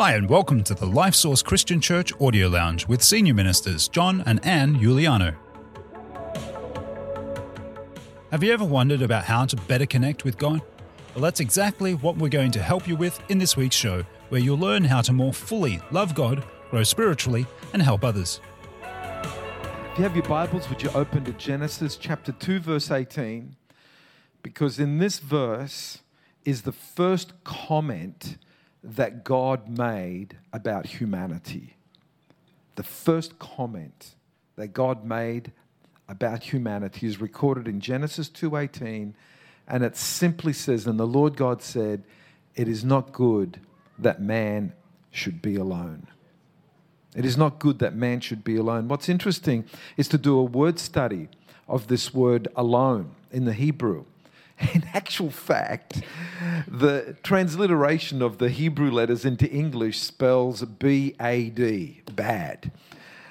Hi, and welcome to the Life Source Christian Church Audio Lounge with Senior Ministers John and Anne Giuliano. Have you ever wondered about how to better connect with God? Well, that's exactly what we're going to help you with in this week's show, where you'll learn how to more fully love God, grow spiritually, and help others. If you have your Bibles, would you open to Genesis chapter 2, verse 18? Because in this verse is the first comment that God made about humanity. The first comment that God made about humanity is recorded in Genesis 2:18 and it simply says and the Lord God said it is not good that man should be alone. It is not good that man should be alone. What's interesting is to do a word study of this word alone in the Hebrew. In actual fact, the transliteration of the Hebrew letters into English spells B A D, bad.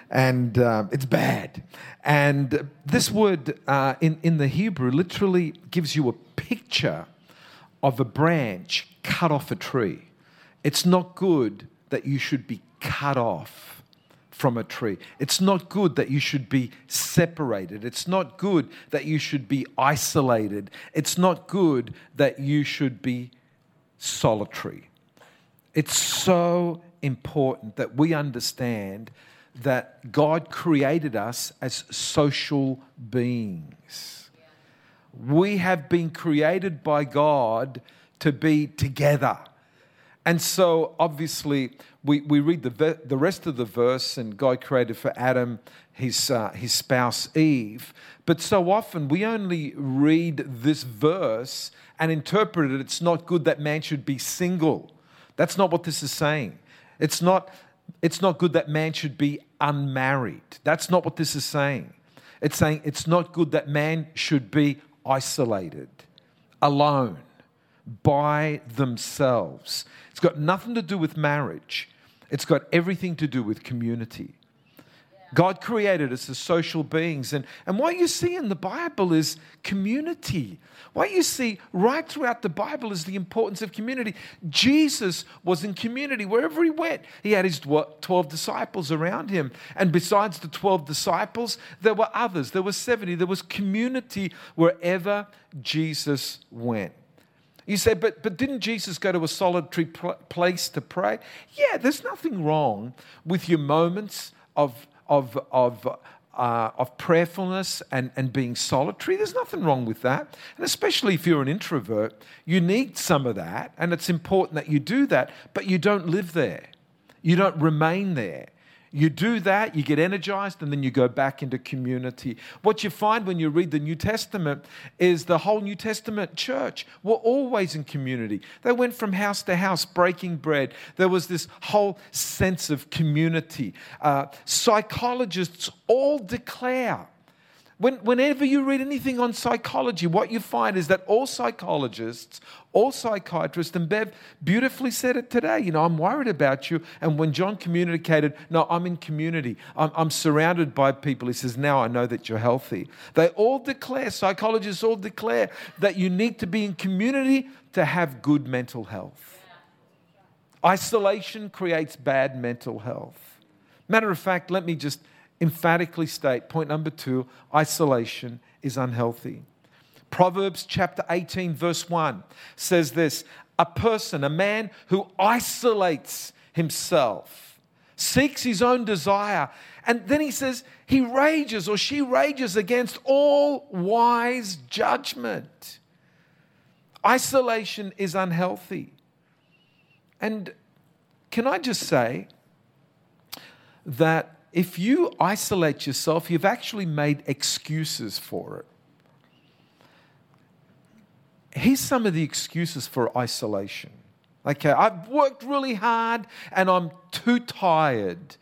And uh, it's bad. And this word uh, in, in the Hebrew literally gives you a picture of a branch cut off a tree. It's not good that you should be cut off from a tree. It's not good that you should be separated. It's not good that you should be isolated. It's not good that you should be solitary. It's so important that we understand that God created us as social beings. We have been created by God to be together. And so, obviously, we, we read the, the rest of the verse, and God created for Adam his, uh, his spouse Eve. But so often we only read this verse and interpret it. It's not good that man should be single. That's not what this is saying. It's not, it's not good that man should be unmarried. That's not what this is saying. It's saying it's not good that man should be isolated, alone by themselves. It's got nothing to do with marriage, it's got everything to do with community. God created us as social beings. And, and what you see in the Bible is community. What you see right throughout the Bible is the importance of community. Jesus was in community wherever he went. He had his 12 disciples around him. And besides the 12 disciples, there were others. There were 70. There was community wherever Jesus went. You say, but, but didn't Jesus go to a solitary pl- place to pray? Yeah, there's nothing wrong with your moments of, of, of, uh, of prayerfulness and, and being solitary. There's nothing wrong with that. And especially if you're an introvert, you need some of that. And it's important that you do that, but you don't live there, you don't remain there. You do that, you get energized, and then you go back into community. What you find when you read the New Testament is the whole New Testament church were always in community. They went from house to house breaking bread. There was this whole sense of community. Uh, psychologists all declare when, whenever you read anything on psychology, what you find is that all psychologists, all psychiatrists, and Bev beautifully said it today, you know, I'm worried about you. And when John communicated, no, I'm in community, I'm, I'm surrounded by people, he says, now I know that you're healthy. They all declare, psychologists all declare that you need to be in community to have good mental health. Isolation creates bad mental health. Matter of fact, let me just emphatically state point number two isolation is unhealthy. Proverbs chapter 18, verse 1 says this A person, a man who isolates himself, seeks his own desire, and then he says he rages or she rages against all wise judgment. Isolation is unhealthy. And can I just say that if you isolate yourself, you've actually made excuses for it. Here's some of the excuses for isolation. Okay, I've worked really hard and I'm too tired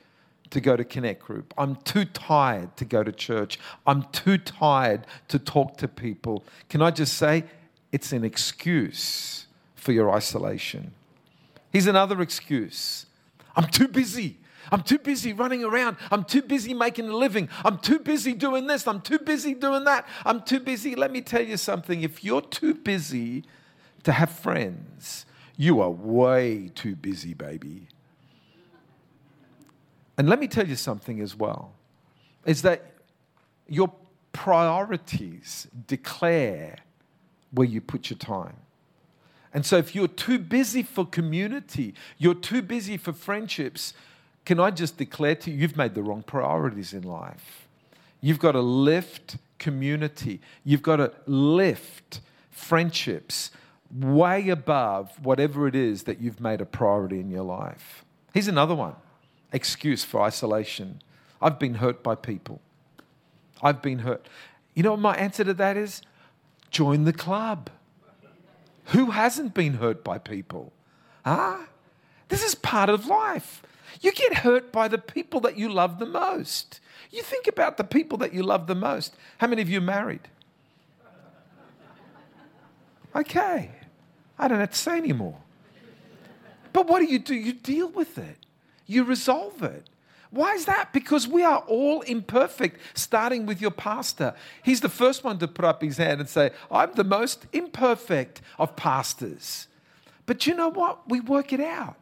to go to Connect Group. I'm too tired to go to church. I'm too tired to talk to people. Can I just say, it's an excuse for your isolation. Here's another excuse I'm too busy. I'm too busy running around. I'm too busy making a living. I'm too busy doing this. I'm too busy doing that. I'm too busy. Let me tell you something. If you're too busy to have friends, you are way too busy, baby. And let me tell you something as well is that your priorities declare where you put your time. And so if you're too busy for community, you're too busy for friendships, can I just declare to you, you've made the wrong priorities in life. You've got to lift community, you've got to lift friendships way above whatever it is that you've made a priority in your life. Here's another one excuse for isolation. I've been hurt by people. I've been hurt. You know what my answer to that is? Join the club. Who hasn't been hurt by people? Huh? This is part of life. You get hurt by the people that you love the most. You think about the people that you love the most. How many of you married? Okay. I don't have to say anymore. But what do you do? You deal with it, you resolve it. Why is that? Because we are all imperfect, starting with your pastor. He's the first one to put up his hand and say, I'm the most imperfect of pastors. But you know what? We work it out.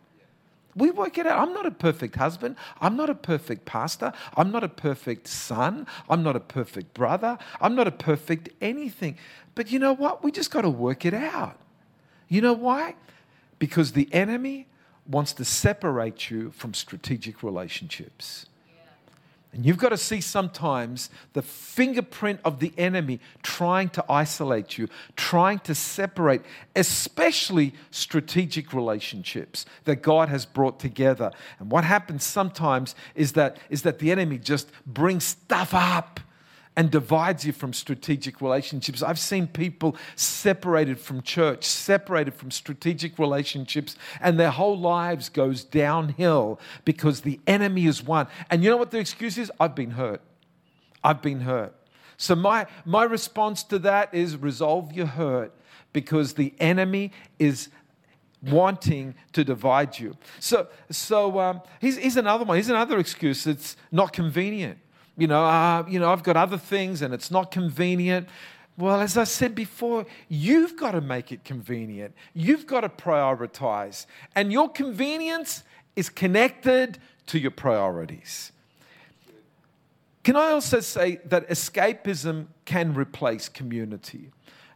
We work it out. I'm not a perfect husband. I'm not a perfect pastor. I'm not a perfect son. I'm not a perfect brother. I'm not a perfect anything. But you know what? We just got to work it out. You know why? Because the enemy wants to separate you from strategic relationships. And you've got to see sometimes the fingerprint of the enemy trying to isolate you, trying to separate, especially strategic relationships that God has brought together. And what happens sometimes is that, is that the enemy just brings stuff up and divides you from strategic relationships. I've seen people separated from church, separated from strategic relationships, and their whole lives goes downhill because the enemy is one. And you know what the excuse is? I've been hurt. I've been hurt. So my, my response to that is resolve your hurt because the enemy is wanting to divide you. So, so um, here's, here's another one. Here's another excuse. It's not convenient you know, uh, you know, I've got other things and it's not convenient. Well, as I said before, you've got to make it convenient. You've got to prioritize. And your convenience is connected to your priorities. Can I also say that escapism can replace community?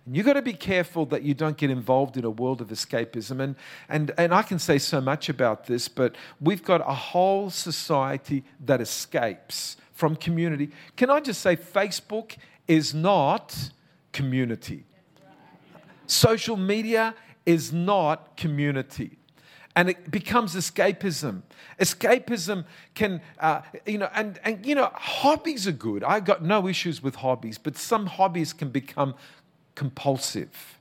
And you've got to be careful that you don't get involved in a world of escapism. And, and, and I can say so much about this, but we've got a whole society that escapes from community. Can I just say, Facebook is not community. Social media is not community. And it becomes escapism. Escapism can, uh, you know, and, and, you know, hobbies are good. I've got no issues with hobbies, but some hobbies can become compulsive.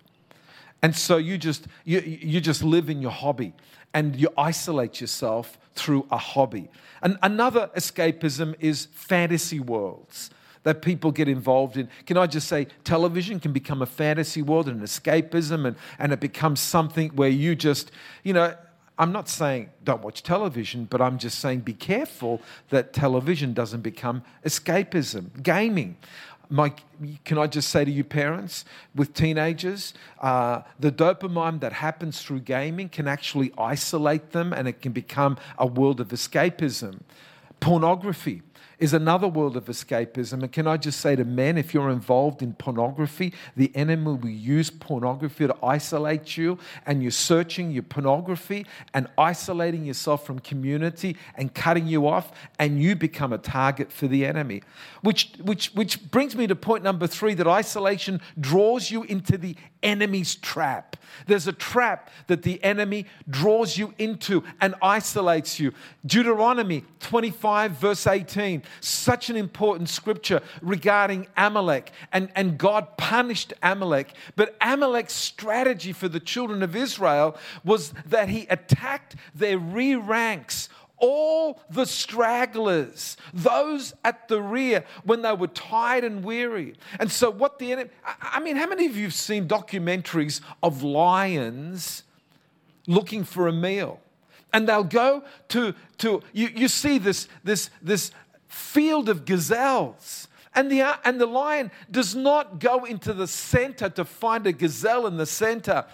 And so you just, you, you just live in your hobby and you isolate yourself through a hobby. And another escapism is fantasy worlds that people get involved in. Can I just say, television can become a fantasy world and an escapism, and, and it becomes something where you just, you know, I'm not saying don't watch television, but I'm just saying be careful that television doesn't become escapism. Gaming. My, can I just say to you, parents, with teenagers, uh, the dopamine that happens through gaming can actually isolate them and it can become a world of escapism. Pornography is another world of escapism. And can I just say to men, if you're involved in pornography, the enemy will use pornography to isolate you, and you're searching your pornography and isolating yourself from community and cutting you off, and you become a target for the enemy. Which, which, which brings me to point number three that isolation draws you into the enemy's trap. There's a trap that the enemy draws you into and isolates you. Deuteronomy 25, verse 18 such an important scripture regarding Amalek. And, and God punished Amalek. But Amalek's strategy for the children of Israel was that he attacked their rear ranks all the stragglers, those at the rear when they were tired and weary. And so, what the enemy, I mean, how many of you have seen documentaries of lions looking for a meal? And they'll go to, to you, you see this, this, this field of gazelles. And the, and the lion does not go into the center to find a gazelle in the center.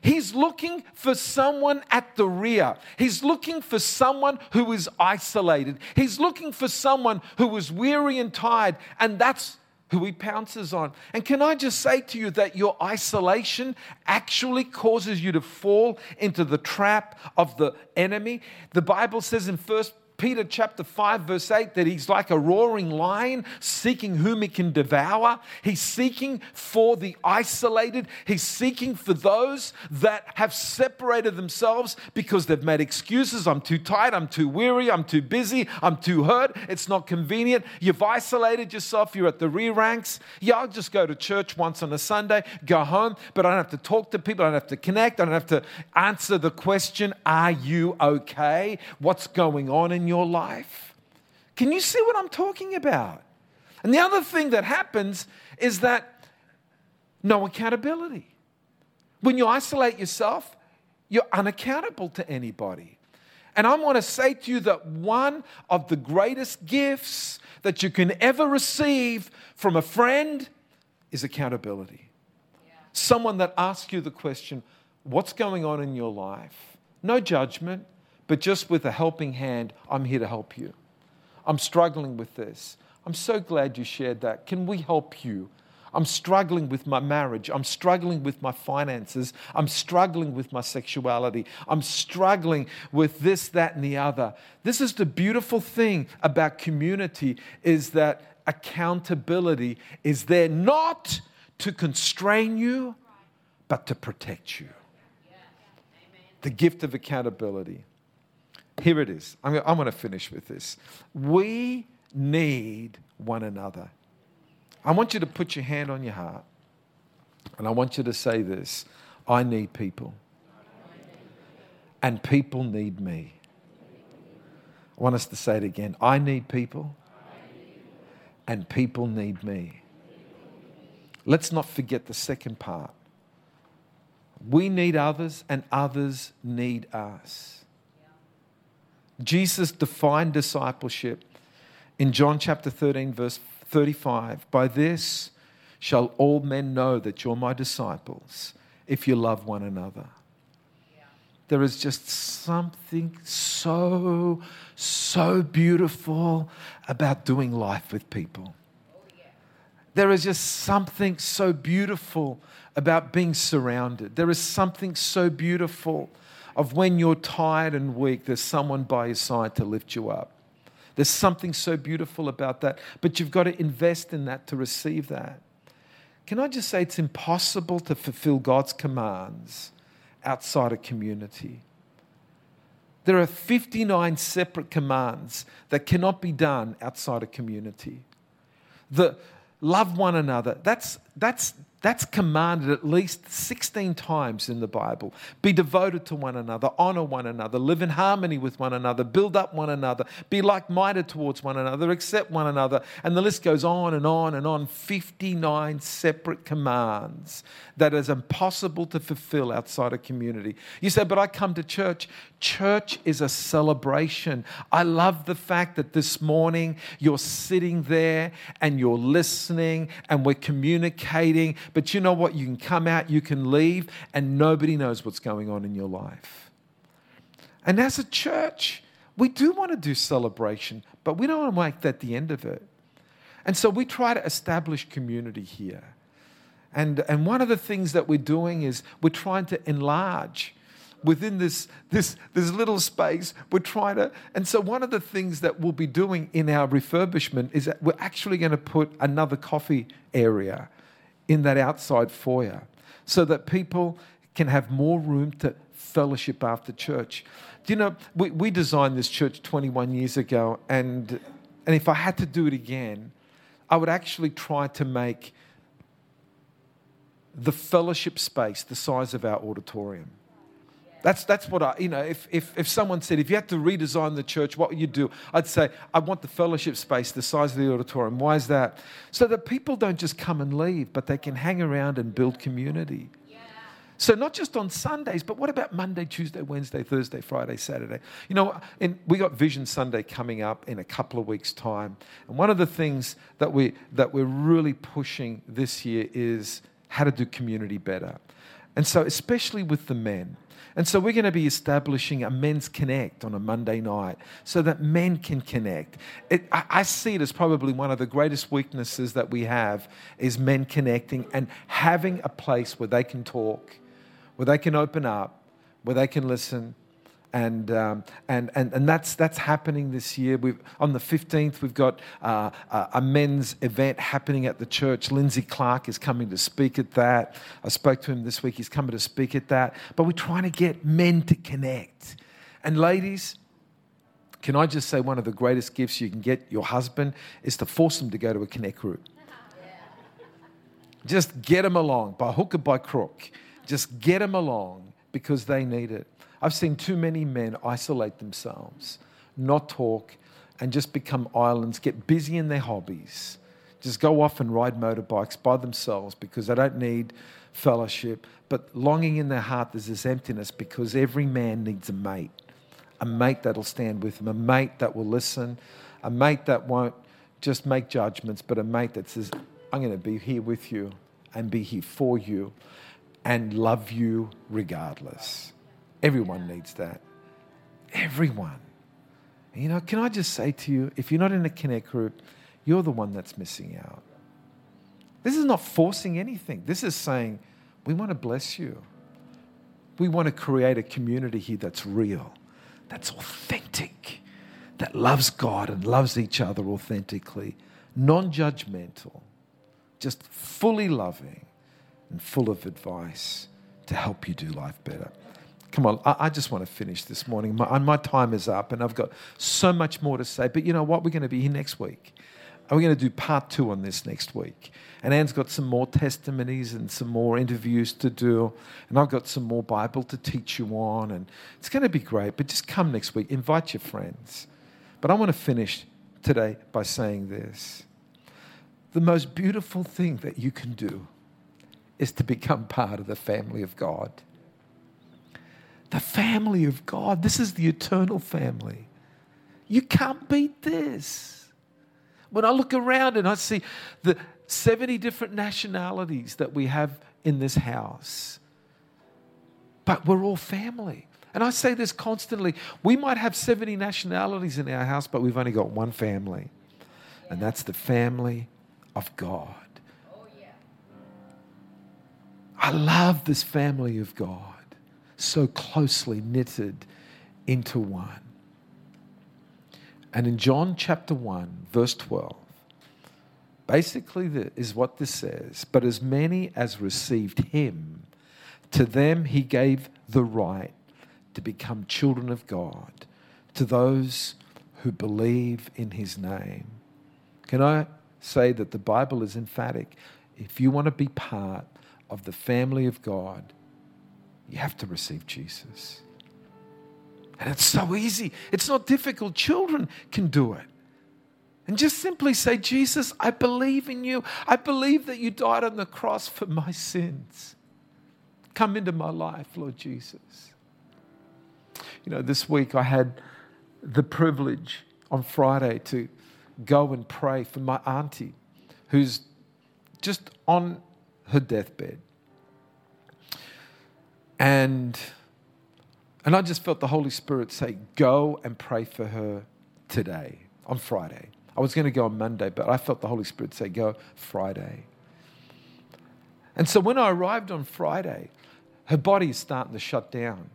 He's looking for someone at the rear. He's looking for someone who is isolated. He's looking for someone who is weary and tired. And that's who he pounces on. And can I just say to you that your isolation actually causes you to fall into the trap of the enemy? The Bible says in First Peter chapter 5, verse 8, that he's like a roaring lion seeking whom he can devour. He's seeking for the isolated. He's seeking for those that have separated themselves because they've made excuses. I'm too tired. I'm too weary. I'm too busy. I'm too hurt. It's not convenient. You've isolated yourself. You're at the rear ranks. Yeah, I'll just go to church once on a Sunday, go home, but I don't have to talk to people. I don't have to connect. I don't have to answer the question, Are you okay? What's going on in your life. Can you see what I'm talking about? And the other thing that happens is that no accountability. When you isolate yourself, you're unaccountable to anybody. And I want to say to you that one of the greatest gifts that you can ever receive from a friend is accountability. Yeah. Someone that asks you the question, What's going on in your life? No judgment, but just with a helping hand, I'm here to help you. I'm struggling with this. I'm so glad you shared that. Can we help you? I'm struggling with my marriage. I'm struggling with my finances. I'm struggling with my sexuality. I'm struggling with this, that, and the other. This is the beautiful thing about community is that accountability is there not to constrain you, but to protect you. The gift of accountability. Here it is. I'm, going to finish with this. We need one another. I want you to put your hand on your heart and I want you to say this I need people, and people need me. I want us to say it again. I need people, and people need me. Let's not forget the second part. We need others, and others need us. Jesus defined discipleship in John chapter 13, verse 35. By this shall all men know that you're my disciples if you love one another. There is just something so, so beautiful about doing life with people. There is just something so beautiful about being surrounded. There is something so beautiful of when you're tired and weak, there's someone by your side to lift you up. There's something so beautiful about that, but you've got to invest in that to receive that. Can I just say it's impossible to fulfill God's commands outside a community? There are 59 separate commands that cannot be done outside a community. The love one another, that's, that's, that's commanded at least 16 times in the Bible. Be devoted to one another, honor one another, live in harmony with one another, build up one another, be like minded towards one another, accept one another. And the list goes on and on and on 59 separate commands that is impossible to fulfill outside a community. You say, but I come to church. Church is a celebration. I love the fact that this morning you're sitting there and you're listening and we're communicating. But you know what? You can come out, you can leave, and nobody knows what's going on in your life. And as a church, we do want to do celebration, but we don't want to make that the end of it. And so we try to establish community here. And, and one of the things that we're doing is we're trying to enlarge within this, this, this little space, we're trying to. And so, one of the things that we'll be doing in our refurbishment is that we're actually going to put another coffee area in that outside foyer so that people can have more room to fellowship after church. Do you know, we, we designed this church 21 years ago, and, and if I had to do it again, I would actually try to make the fellowship space the size of our auditorium. That's, that's what I, you know, if, if, if someone said, if you had to redesign the church, what would you do? I'd say, I want the fellowship space the size of the auditorium. Why is that? So that people don't just come and leave, but they can hang around and build community. So not just on Sundays, but what about Monday, Tuesday, Wednesday, Thursday, Friday, Saturday? You know, and we got Vision Sunday coming up in a couple of weeks' time. And one of the things that we that we're really pushing this year is how to do community better. And so especially with the men. And so we're going to be establishing a men's connect on a Monday night so that men can connect. It, I, I, see it as probably one of the greatest weaknesses that we have is men connecting and having a place where they can talk where they can open up, where they can listen. And, um, and, and, and that's, that's happening this year. We've, on the 15th, we've got uh, a men's event happening at the church. Lindsay Clark is coming to speak at that. I spoke to him this week. He's coming to speak at that. But we're trying to get men to connect. And ladies, can I just say one of the greatest gifts you can get your husband is to force him to go to a connect group? Just get him along by hook or by crook. Just get them along because they need it. I've seen too many men isolate themselves, not talk, and just become islands, get busy in their hobbies, just go off and ride motorbikes by themselves because they don't need fellowship. But longing in their heart, there's this emptiness because every man needs a mate, a mate that'll stand with him, a mate that will listen, a mate that won't just make judgments, but a mate that says, I'm going to be here with you and be here for you and love you regardless. Everyone needs that. Everyone. You know, can I just say to you, if you're not in a connect group, you're the one that's missing out. This is not forcing anything. This is saying, we want to bless you. We want to create a community here that's real, that's authentic, that loves God and loves each other authentically, non judgmental, just fully loving and full of advice to help you do life better. Come on, I, I just want to finish this morning. My, my time is up, and I've got so much more to say. But you know what? We're going to be here next week. We're going to do part two on this next week. And Anne's got some more testimonies and some more interviews to do. And I've got some more Bible to teach you on. And it's going to be great. But just come next week, invite your friends. But I want to finish today by saying this the most beautiful thing that you can do is to become part of the family of God. The family of God. This is the eternal family. You can't beat this. When I look around and I see the 70 different nationalities that we have in this house, but we're all family. And I say this constantly. We might have 70 nationalities in our house, but we've only got one family, and that's the family of God. Oh, I love this family of God, so closely knitted into one. And in John chapter 1, verse 12, basically is what this says But as many as received him, to them he gave the right to become children of God, to those who believe in his name. Can I say that the Bible is emphatic? If you want to be part of the family of God, you have to receive Jesus. And it's so easy. It's not difficult. Children can do it. And just simply say, Jesus, I believe in you. I believe that you died on the cross for my sins. Come into my life, Lord Jesus. You know, this week I had the privilege on Friday to go and pray for my auntie who's just on her deathbed. And, and I just felt the Holy Spirit say, Go and pray for her today, on Friday. I was going to go on Monday, but I felt the Holy Spirit say, Go Friday. And so when I arrived on Friday, her body is starting to shut down.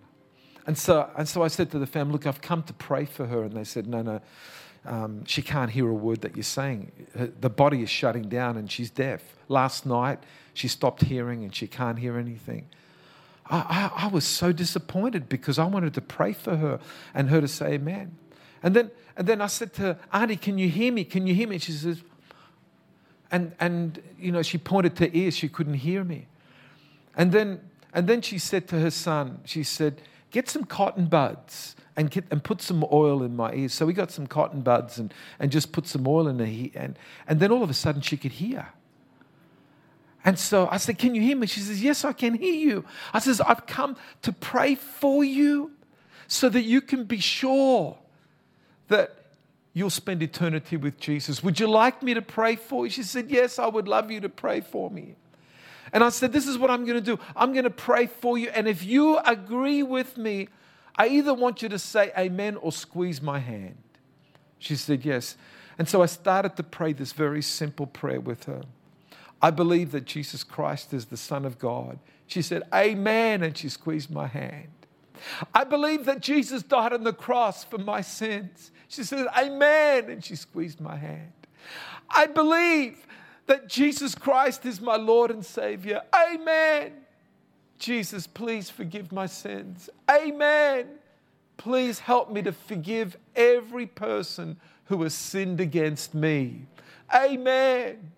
And so, and so I said to the family, Look, I've come to pray for her. And they said, No, no, um, she can't hear a word that you're saying. Her, the body is shutting down and she's deaf. Last night, she stopped hearing and she can't hear anything. I, I, I, was so disappointed because I wanted to pray for her and her to say amen. And then, and then I said to her, Auntie, can you hear me? Can you hear me? she says, and, and you know, she pointed to ears, she couldn't hear me. And then, and then she said to her son, she said, get some cotton buds and, get, and put some oil in my ears. So we got some cotton buds and, and just put some oil in her, ear. and, and then all of a sudden she could hear. And so I said, Can you hear me? She says, Yes, I can hear you. I says, I've come to pray for you so that you can be sure that you'll spend eternity with Jesus. Would you like me to pray for you? She said, Yes, I would love you to pray for me. And I said, This is what I'm going to do. I'm going to pray for you. And if you agree with me, I either want you to say amen or squeeze my hand. She said, Yes. And so I started to pray this very simple prayer with her. I believe that Jesus Christ is the Son of God. She said, Amen. And she squeezed my hand. I believe that Jesus died on the cross for my sins. She said, Amen. And she squeezed my hand. I believe that Jesus Christ is my Lord and Savior. Amen. Jesus, please forgive my sins. Amen. Please help me to forgive every person who has sinned against me. Amen.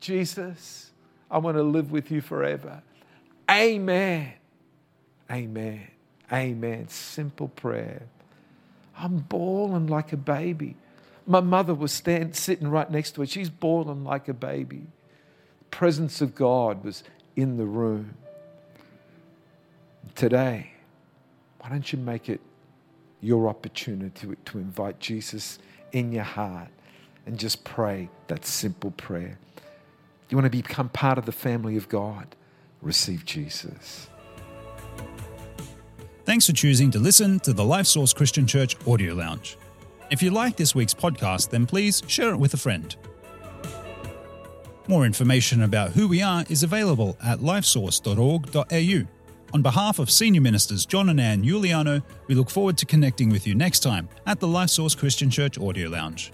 Jesus, I want to live with you forever. Amen. Amen. Amen. Simple prayer. I'm bawling like a baby. My mother was stand, sitting right next to her. She's bawling like a baby. The presence of God was in the room. Today, why don't you make it your opportunity to, to invite Jesus in your heart and just pray that simple prayer? You want to become part of the family of God? Receive Jesus. Thanks for choosing to listen to the Life Source Christian Church Audio Lounge. If you like this week's podcast, then please share it with a friend. More information about who we are is available at lifesource.org.au. On behalf of Senior Ministers John and Anne Giuliano, we look forward to connecting with you next time at the Life Source Christian Church Audio Lounge.